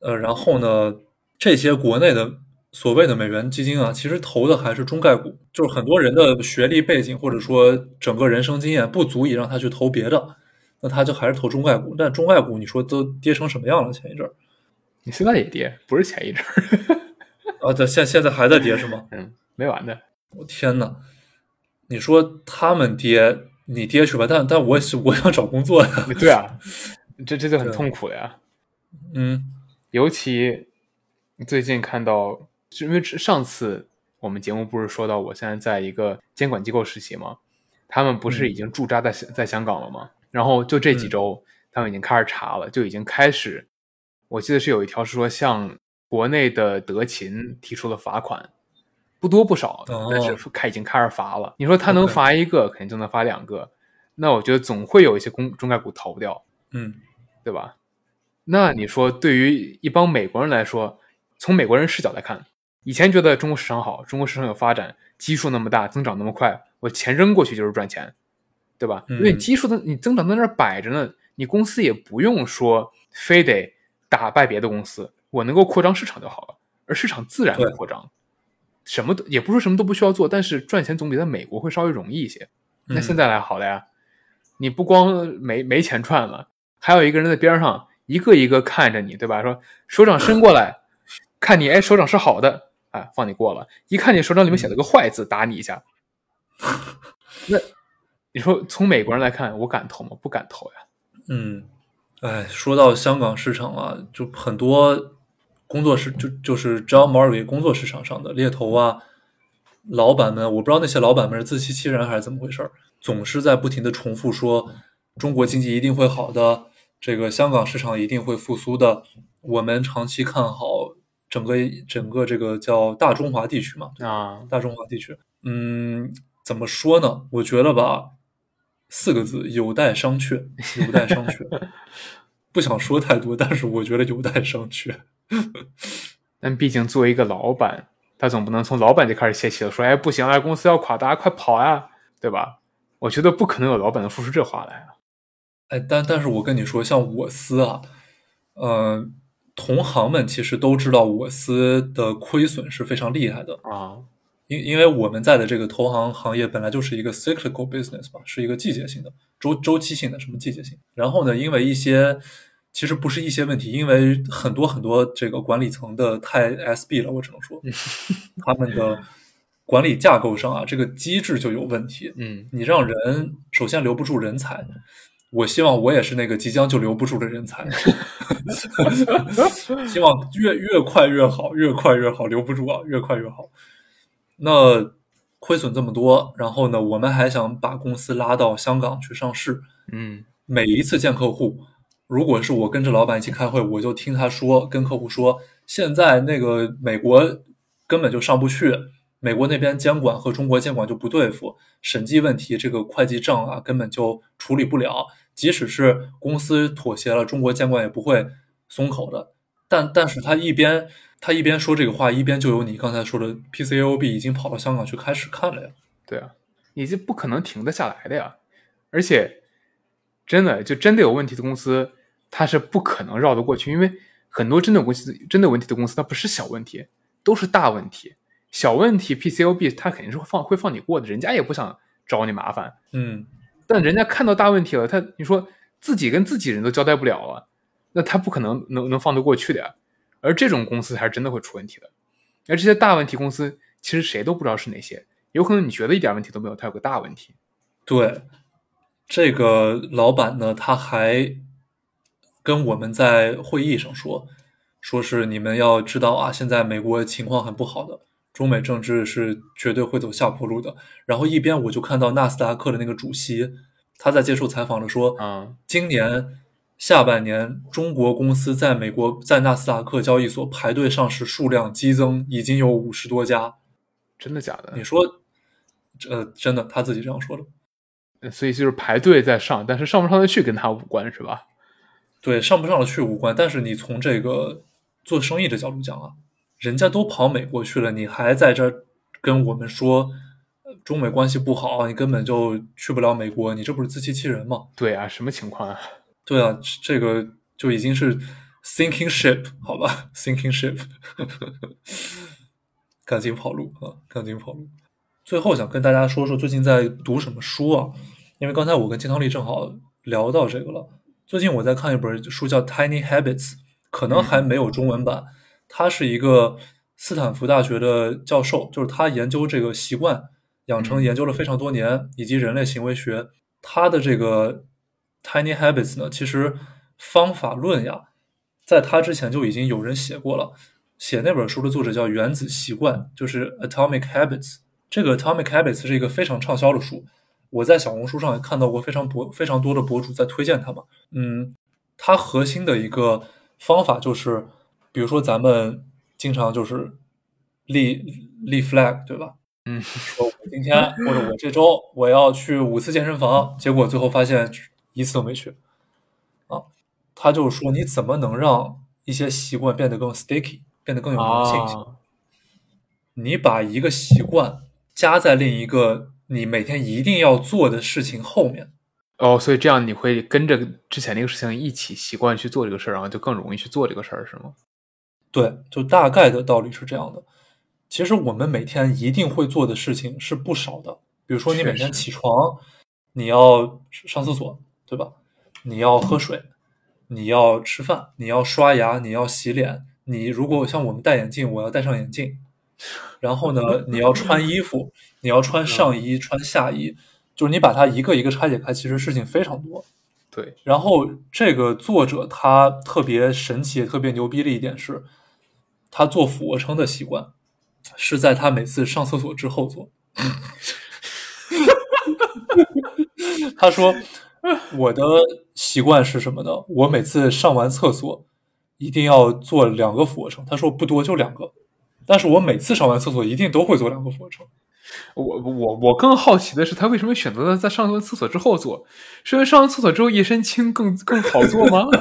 呃，然后呢，这些国内的所谓的美元基金啊，其实投的还是中概股，就是很多人的学历背景或者说整个人生经验不足以让他去投别的，那他就还是投中概股。但中概股你说都跌成什么样了？前一阵儿 你现在也跌，不是前一阵儿，啊，对，现现在还在跌是吗？嗯，没完的。我天呐，你说他们跌，你跌去吧，但但我是我想找工作呀，对啊，这这就很痛苦呀。嗯尤其最近看到，是因为上次我们节目不是说到我现在在一个监管机构实习吗？他们不是已经驻扎在在香港了吗？然后就这几周，他们已经开始查了，就已经开始，我记得是有一条是说向国内的德勤提出了罚款，不多不少，哦但是开已经开始罚了。你说他能罚一个，肯定就能罚两个，那我觉得总会有一些公中概股逃不掉。嗯对吧？那你说，对于一帮美国人来说，从美国人视角来看，以前觉得中国市场好，中国市场有发展，基数那么大，增长那么快，我钱扔过去就是赚钱，对吧？嗯因为基数的你增长在那儿摆着呢，你公司也不用说非得打败别的公司，我能够扩张市场就好了，而市场自然会扩张。什么都也不是什么都不需要做，但是赚钱总比在美国会稍微容易一些。那嗯现在来好了呀，你不光没没钱赚了，还有一个人在边上一个一个看着你，对吧？说手掌伸过来，看你，哎，手掌是好的，哎，放你过了。一看你手掌里面写了个坏字，打你一下。那你说从美国人来看，我敢投吗？不敢投呀。嗯，哎，说到香港市场啊，就很多工作室就就是 John Murray 工作市场上的猎头啊，老板们，我不知道那些老板们是自欺欺人还是怎么回事儿，总是在不停的重复说中国经济一定会好的，这个香港市场一定会复苏的，我们长期看好整个整个这个叫大中华地区嘛，啊，大中华地区，嗯，怎么说呢？我觉得吧，四个字，有待商榷，有待商榷。不想说太多，但是我觉得有待商榷。但毕竟作为一个老板，他总不能从老板就开始泄气了，说，哎，不行啊，公司要垮，大家快跑呀，对吧？我觉得不可能有老板能说出这话来啊。哎，但但是我跟你说，像我司啊，呃，同行们其实都知道我司的亏损是非常厉害的，啊，因因为我们在的这个投行行业本来就是一个 cyclical business 吧，是一个季节性的、周周期性的，什么季节性？然后呢，因为一些其实不是一些问题，因为很多很多这个管理层的太 SB 了，我只能说。他们的管理架构上啊，这个机制就有问题。嗯。你让人首先留不住人才，我希望我也是那个即将就留不住的人才，希望越越快越好，越快越好，留不住啊，越快越好。那亏损这么多，然后呢，我们还想把公司拉到香港去上市。嗯每一次见客户，如果是我跟着老板一起开会，我就听他说，跟客户说，现在那个美国根本就上不去，美国那边监管和中国监管就不对付，审计问题这个会计账啊根本就处理不了，即使是公司妥协了，中国监管也不会松口的。但但是他一边他一边说这个话，一边就有你刚才说的 PCAOB 已经跑到香港去开始看了呀。对啊，你这不可能停得下来的呀。而且，真的就真的有问题的公司，它是不可能绕得过去，因为很多真的公司真的有问题的公司，它不是小问题，都是大问题。小问题 PCOB 他肯定是会放会放你过的，人家也不想找你麻烦。嗯但人家看到大问题了，他你说自己跟自己人都交代不了了，那他不可能能能放得过去的呀。而这种公司才是真的会出问题的。而这些大问题公司，其实谁都不知道是哪些，有可能你觉得一点问题都没有，他有个大问题。对，这个老板呢，他还跟我们在会议上说，说是你们要知道啊，现在美国情况很不好的，中美政治是绝对会走下坡路的。然后一边我就看到纳斯达克的那个主席，他在接受采访的说，嗯，今年下半年中国公司在美国在纳斯达克交易所排队上市数量激增，已经有五十多家。真的假的？你说，呃，真的，他自己这样说的。所以就是排队在上，但是上不上得去跟他无关，是吧？对，上不上得去无关。但是你从这个做生意的角度讲啊，人家都跑美国去了，你还在这儿跟我们说中美关系不好，你根本就去不了美国，你这不是自欺欺人吗？对啊，什么情况啊？对啊，这个就已经是 sinking ship 好吧，sinking ship，赶紧跑路啊，赶紧跑路。最后想跟大家说说最近在读什么书啊？因为刚才我跟金汤力正好聊到这个了。最近我在看一本书叫《Tiny Habits》，可能还没有中文版。他是一个斯坦福大学的教授，就是他研究这个习惯养成研究了非常多年，以及人类行为学。他的这个《Tiny Habits》呢，其实方法论呀，在他之前就已经有人写过了。写那本书的作者叫原子习惯，就是《Atomic Habits》。这个《Atomic Habits》是一个非常畅销的书，我在小红书上也看到过非常博非常多的博主在推荐它嘛。嗯，它核心的一个方法就是，比如说咱们经常就是立立 flag，对吧？嗯，说我今天或者我这周我要去五次健身房，结果最后发现一次都没去。啊，他就是说你怎么能让一些习惯变得更 sticky，变得更有粘性你把一个习惯加在另一个你每天一定要做的事情后面。哦，所以这样你会跟着之前那个事情一起习惯去做这个事儿，然后就更容易去做这个事儿，是吗？对，就大概的道理是这样的。其实我们每天一定会做的事情是不少的，比如说你每天起床，你要上厕所，对吧？你要喝水，你要吃饭，你要刷牙，你要洗脸。你如果像我们戴眼镜，我要戴上眼镜。然后呢，你要穿衣服，你要穿上衣、穿下衣，就是你把它一个一个拆解开，其实事情非常多。对，然后这个作者他特别神奇、也特别牛逼的一点是，他做俯卧撑的习惯是在他每次上厕所之后做。他说：“我的习惯是什么呢？我每次上完厕所一定要做两个俯卧撑。他说不多，就两个。但是我每次上完厕所一定都会做两个俯卧撑。我我我更好奇的是，他为什么选择在上完厕所之后做？是因为上完厕所之后一身轻更更好做吗？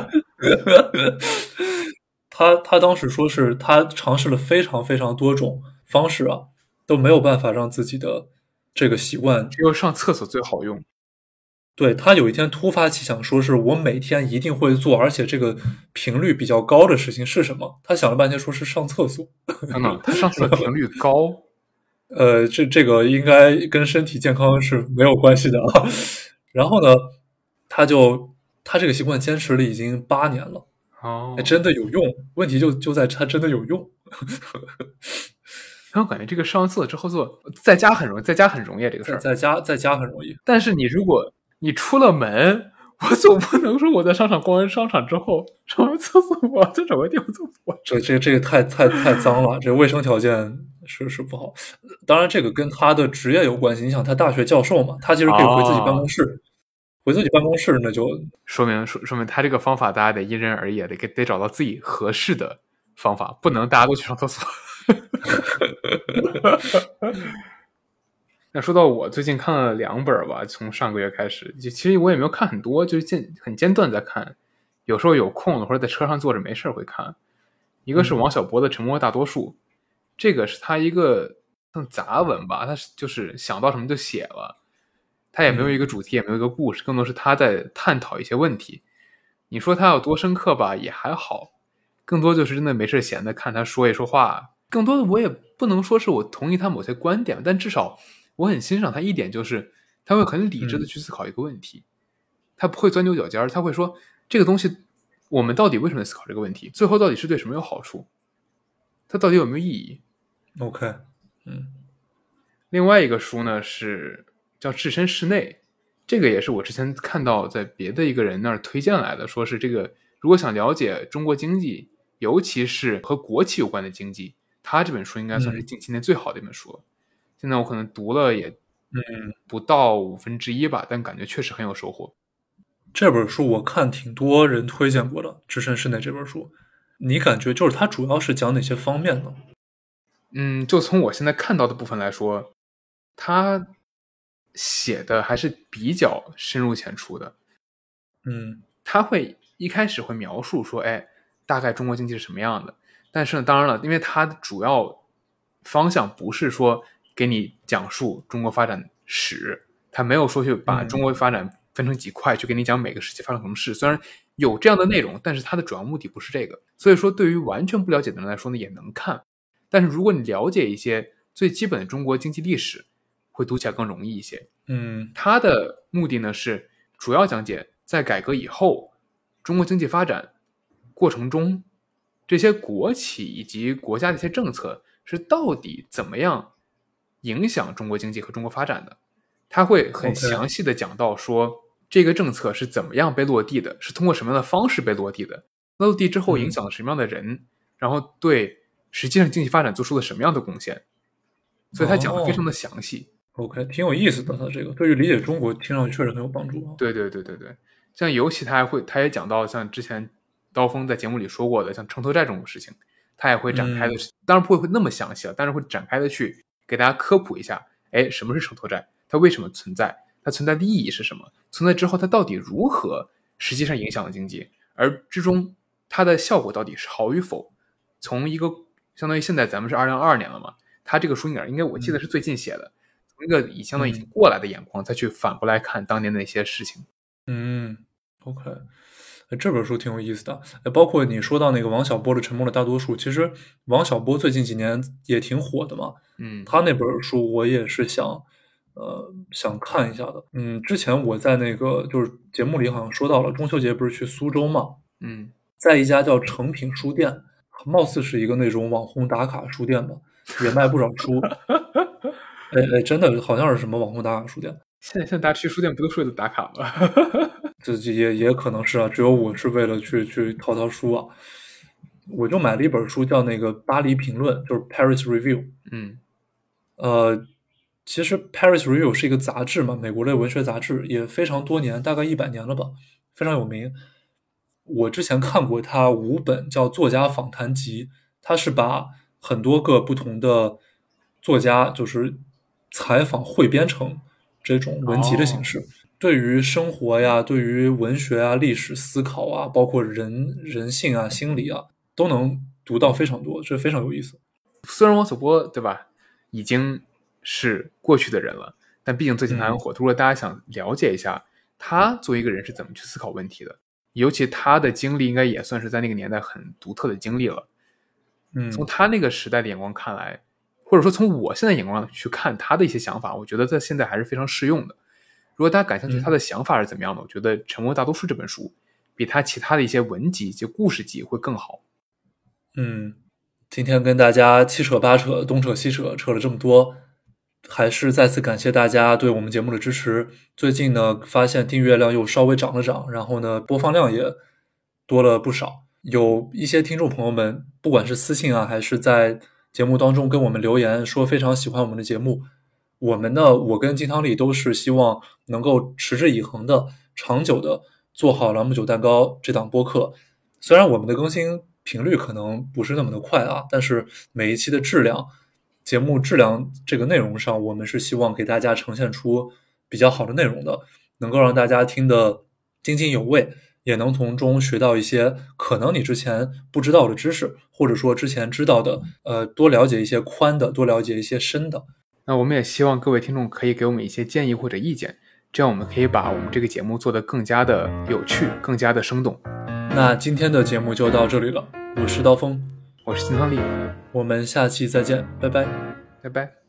他他当时说是他尝试了非常非常多种方式啊，都没有办法让自己的这个习惯。只有上厕所最好用。对他有一天突发奇想，说是我每天一定会做，而且这个频率比较高的事情是什么？他想了半天，说是上厕所。等等，他上厕所频率高，呃，这这个应该跟身体健康是没有关系的啊。然后呢，他就他这个习惯坚持了已经八年了。哦哎，，真的有用。问题就就在它真的有用。然后感觉这个上完厕所之后做，在家很容易，在家很容易啊这个事儿。在在家在家很容易。但是你如果你出了门，我总不能说我在商场逛完商场之后上完厕所，我要在找个地方做。这这这个太太太脏了，这卫生条件是是不好。当然，这个跟他的职业有关系。你想，他大学教授嘛，他其实可以回自己办公室，回自己办公室那就说明说说明他这个方法大家得因人而异，得给得找到自己合适的方法，不能大家都去上厕所。那说到我最近看了两本吧，从上个月开始，就其实我也没有看很多，就是间很间断在看，有时候有空了或者在车上坐着没事儿会看。一个是王小波的《沉默大多数》，这个是他一个像杂文吧，他是就是想到什么就写了，他也没有一个主题，也没有一个故事，更多是他在探讨一些问题。你说他有多深刻吧，也还好，更多就是真的没事闲的看他说一说话。更多的我也不能说是我同意他某些观点，但至少我很欣赏他一点，就是他会很理智的去思考一个问题，他不会钻牛角尖儿，他会说这个东西我们到底为什么思考这个问题？最后到底是对什么有好处？它到底有没有意义？OK，嗯。另外一个书呢是叫《置身事内》，这个也是我之前看到在别的一个人那儿推荐来的，说是这个如果想了解中国经济，尤其是和国企有关的经济，他这本书应该算是近期内最好的一本书了。现在我可能读了也嗯不到五分之一吧，但感觉确实很有收获。这本书我看挺多人推荐过的，《置身事内》这本书，你感觉就是它主要是讲哪些方面呢？嗯，就从我现在看到的部分来说，他写的还是比较深入浅出的。嗯，他会一开始会描述说，哎，大概中国经济是什么样的。但是呢，当然了，因为它的主要方向不是说给你讲述中国发展史，他没有说去把中国发展。分成几块去给你讲每个时期发生什么事，虽然有这样的内容，但是它的主要目的不是这个。所以说，对于完全不了解的人来说呢，也能看。但是如果你了解一些最基本的中国经济历史，会读起来更容易一些。嗯，它的目的呢是主要讲解在改革以后中国经济发展过程中，这些国企以及国家的一些政策是到底怎么样影响中国经济和中国发展的。他会很详细的讲到说。这个政策是怎么样被落地的？是通过什么样的方式被落地的？落地之后影响了什么样的人？然后对实际上经济发展做出了什么样的贡献？所以他讲的非常的详细。OK，挺有意思的。他这个对于理解中国，听上去确实很有帮助。对对对对对，像尤其他还会，他也讲到像之前刀锋在节目里说过的，像城投债这种事情，他也会展开的，当然不会那么详细了，但是会展开的去给大家科普一下。哎，什么是城投债？它为什么存在？它存在的意义是什么？存在之后，它到底如何实际上影响了经济？而之中它的效果到底是好与否？从一个相当于现在咱们是二零二二年了嘛，他这个书应该应该我记得是最近写的，从一个以相当于已经过来的眼光再去反过来看当年的那些事情。嗯，OK，这本书挺有意思的。包括你说到那个王小波的《沉默的大多数》，其实王小波最近几年也挺火的嘛。嗯，他那本书我也是想。呃，想看一下的，嗯，之前我在那个就是节目里好像说到了，中秋节不是去苏州嘛，嗯，在一家叫诚品书店，貌似是一个那种网红打卡书店吧，也卖不少书，哎哎，真的好像是什么网红打卡书店。现 在现在大家去书店不都是为了打卡吗？这也也可能是啊，只有我是为了去去淘淘书啊，我就买了一本书，叫那个《巴黎评论》，就是 Paris Review，嗯，呃。其实《Paris Review》是一个杂志嘛，美国的文学杂志，也非常多年，大概一百年了吧，非常有名。我之前看过它五本叫《作家访谈集》，它是把很多个不同的作家，就是采访汇编成这种文集的形式。对于生活呀，对于文学啊、历史思考啊，包括人人性啊、心理啊，都能读到非常多，这非常有意思。虽然王小波对吧，已经。是过去的人了，但毕竟最近他很火。如果大家想了解一下他作为一个人是怎么去思考问题的，尤其他的经历应该也算是在那个年代很独特的经历了。嗯，从他那个时代的眼光看来，或者说从我现在眼光去看他的一些想法，我觉得在现在还是非常适用的。如果大家感兴趣他的想法是怎么样的，我觉得《沉默大多数》这本书比他其他的一些文集及故事集会更好。嗯，今天跟大家七扯八扯，东扯西扯，扯了这么多。还是再次感谢大家对我们节目的支持。最近呢，发现订阅量又稍微涨了涨，然后呢，播放量也多了不少。有一些听众朋友们，不管是私信啊，还是在节目当中跟我们留言，说非常喜欢我们的节目。我们呢，我跟金汤力都是希望能够持之以恒的、长久的做好朗姆酒蛋糕这档播客。虽然我们的更新频率可能不是那么的快啊，但是每一期的质量。节目质量这个内容上，我们是希望给大家呈现出比较好的内容的，能够让大家听得津津有味，也能从中学到一些可能你之前不知道的知识，或者说之前知道的，呃，多了解一些宽的，多了解一些深的。那我们也希望各位听众可以给我们一些建议或者意见，这样我们可以把我们这个节目做得更加的有趣，更加的生动。那今天的节目就到这里了，我是刀锋。我是金汤力，我们下期再见，拜拜，拜拜。